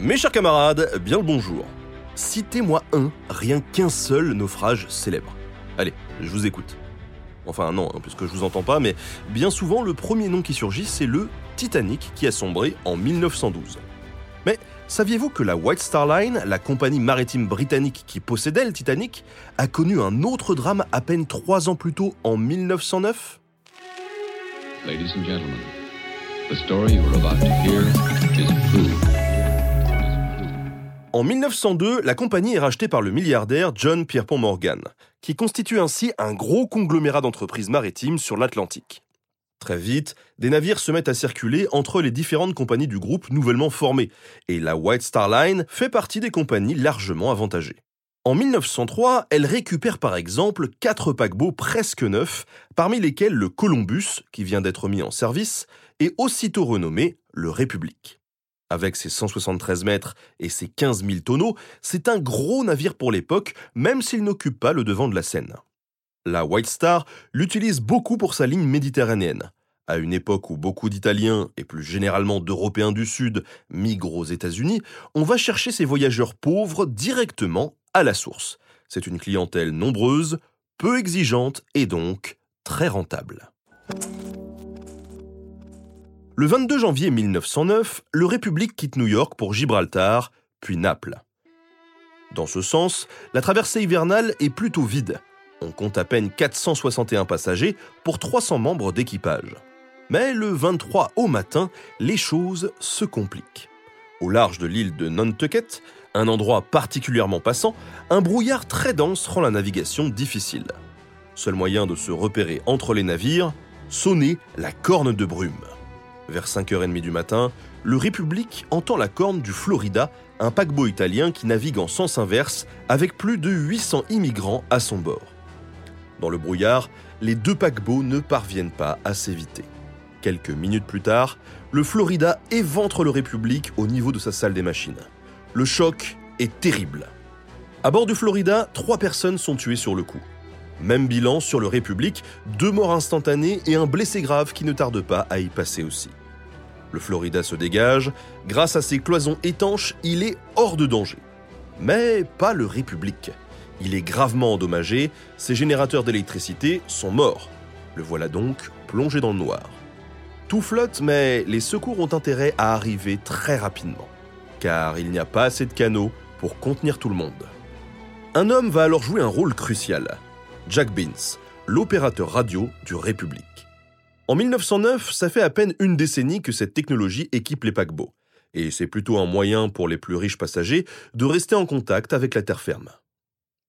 Mes chers camarades, bien le bonjour. Citez-moi un, rien qu'un seul naufrage célèbre. Allez, je vous écoute. Enfin non, hein, puisque je vous entends pas, mais bien souvent le premier nom qui surgit, c'est le Titanic qui a sombré en 1912. Mais saviez-vous que la White Star Line, la compagnie maritime britannique qui possédait le Titanic, a connu un autre drame à peine trois ans plus tôt, en 1909 Ladies and gentlemen, the story about to hear is true. En 1902, la compagnie est rachetée par le milliardaire John Pierpont Morgan, qui constitue ainsi un gros conglomérat d'entreprises maritimes sur l'Atlantique. Très vite, des navires se mettent à circuler entre les différentes compagnies du groupe nouvellement formées, et la White Star Line fait partie des compagnies largement avantagées. En 1903, elle récupère par exemple quatre paquebots presque neufs, parmi lesquels le Columbus, qui vient d'être mis en service, et aussitôt renommé le République. Avec ses 173 mètres et ses 15 000 tonneaux, c'est un gros navire pour l'époque, même s'il n'occupe pas le devant de la scène. La White Star l'utilise beaucoup pour sa ligne méditerranéenne. À une époque où beaucoup d'Italiens, et plus généralement d'Européens du Sud, migrent aux États-Unis, on va chercher ces voyageurs pauvres directement à la source. C'est une clientèle nombreuse, peu exigeante et donc très rentable. Le 22 janvier 1909, le République quitte New York pour Gibraltar, puis Naples. Dans ce sens, la traversée hivernale est plutôt vide. On compte à peine 461 passagers pour 300 membres d'équipage. Mais le 23 au matin, les choses se compliquent. Au large de l'île de Nantucket, un endroit particulièrement passant, un brouillard très dense rend la navigation difficile. Seul moyen de se repérer entre les navires, sonner la corne de brume. Vers 5h30 du matin, le République entend la corne du Florida, un paquebot italien qui navigue en sens inverse avec plus de 800 immigrants à son bord. Dans le brouillard, les deux paquebots ne parviennent pas à s'éviter. Quelques minutes plus tard, le Florida éventre le République au niveau de sa salle des machines. Le choc est terrible. À bord du Florida, trois personnes sont tuées sur le coup. Même bilan sur le République, deux morts instantanées et un blessé grave qui ne tarde pas à y passer aussi. Le Florida se dégage, grâce à ses cloisons étanches, il est hors de danger. Mais pas le République. Il est gravement endommagé, ses générateurs d'électricité sont morts. Le voilà donc plongé dans le noir. Tout flotte, mais les secours ont intérêt à arriver très rapidement, car il n'y a pas assez de canaux pour contenir tout le monde. Un homme va alors jouer un rôle crucial. Jack Beans, l'opérateur radio du République. En 1909, ça fait à peine une décennie que cette technologie équipe les paquebots, et c'est plutôt un moyen pour les plus riches passagers de rester en contact avec la terre ferme.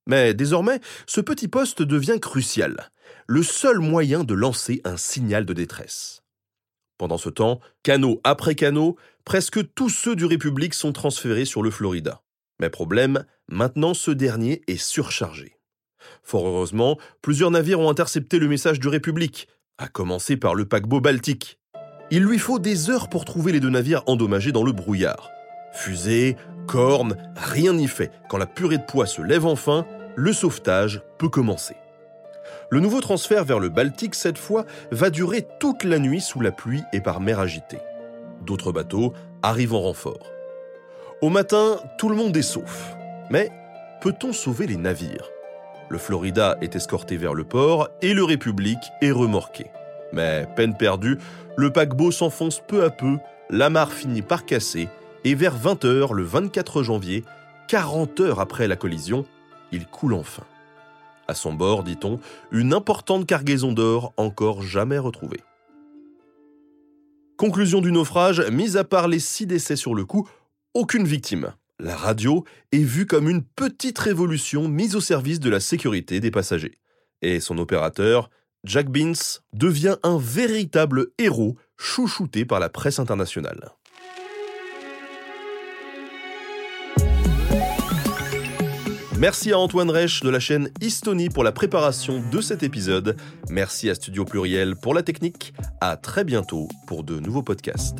Mais désormais, ce petit poste devient crucial, le seul moyen de lancer un signal de détresse. Pendant ce temps, canot après canot, presque tous ceux du République sont transférés sur le Florida. Mais problème, maintenant ce dernier est surchargé. Fort heureusement, plusieurs navires ont intercepté le message du République, à commencer par le paquebot Baltique. Il lui faut des heures pour trouver les deux navires endommagés dans le brouillard. Fusée, cornes, rien n'y fait. Quand la purée de poids se lève enfin, le sauvetage peut commencer. Le nouveau transfert vers le Baltique, cette fois, va durer toute la nuit sous la pluie et par mer agitée. D'autres bateaux arrivent en renfort. Au matin, tout le monde est sauf. Mais peut-on sauver les navires? Le Florida est escorté vers le port et le République est remorqué. Mais peine perdue, le paquebot s'enfonce peu à peu, la mare finit par casser et vers 20h le 24 janvier, 40 heures après la collision, il coule enfin. À son bord, dit-on, une importante cargaison d'or encore jamais retrouvée. Conclusion du naufrage, mis à part les six décès sur le coup, aucune victime. La radio est vue comme une petite révolution mise au service de la sécurité des passagers. Et son opérateur Jack Beans devient un véritable héros chouchouté par la presse internationale. Merci à Antoine Reich de la chaîne Histonie pour la préparation de cet épisode. Merci à Studio Pluriel pour la technique. À très bientôt pour de nouveaux podcasts.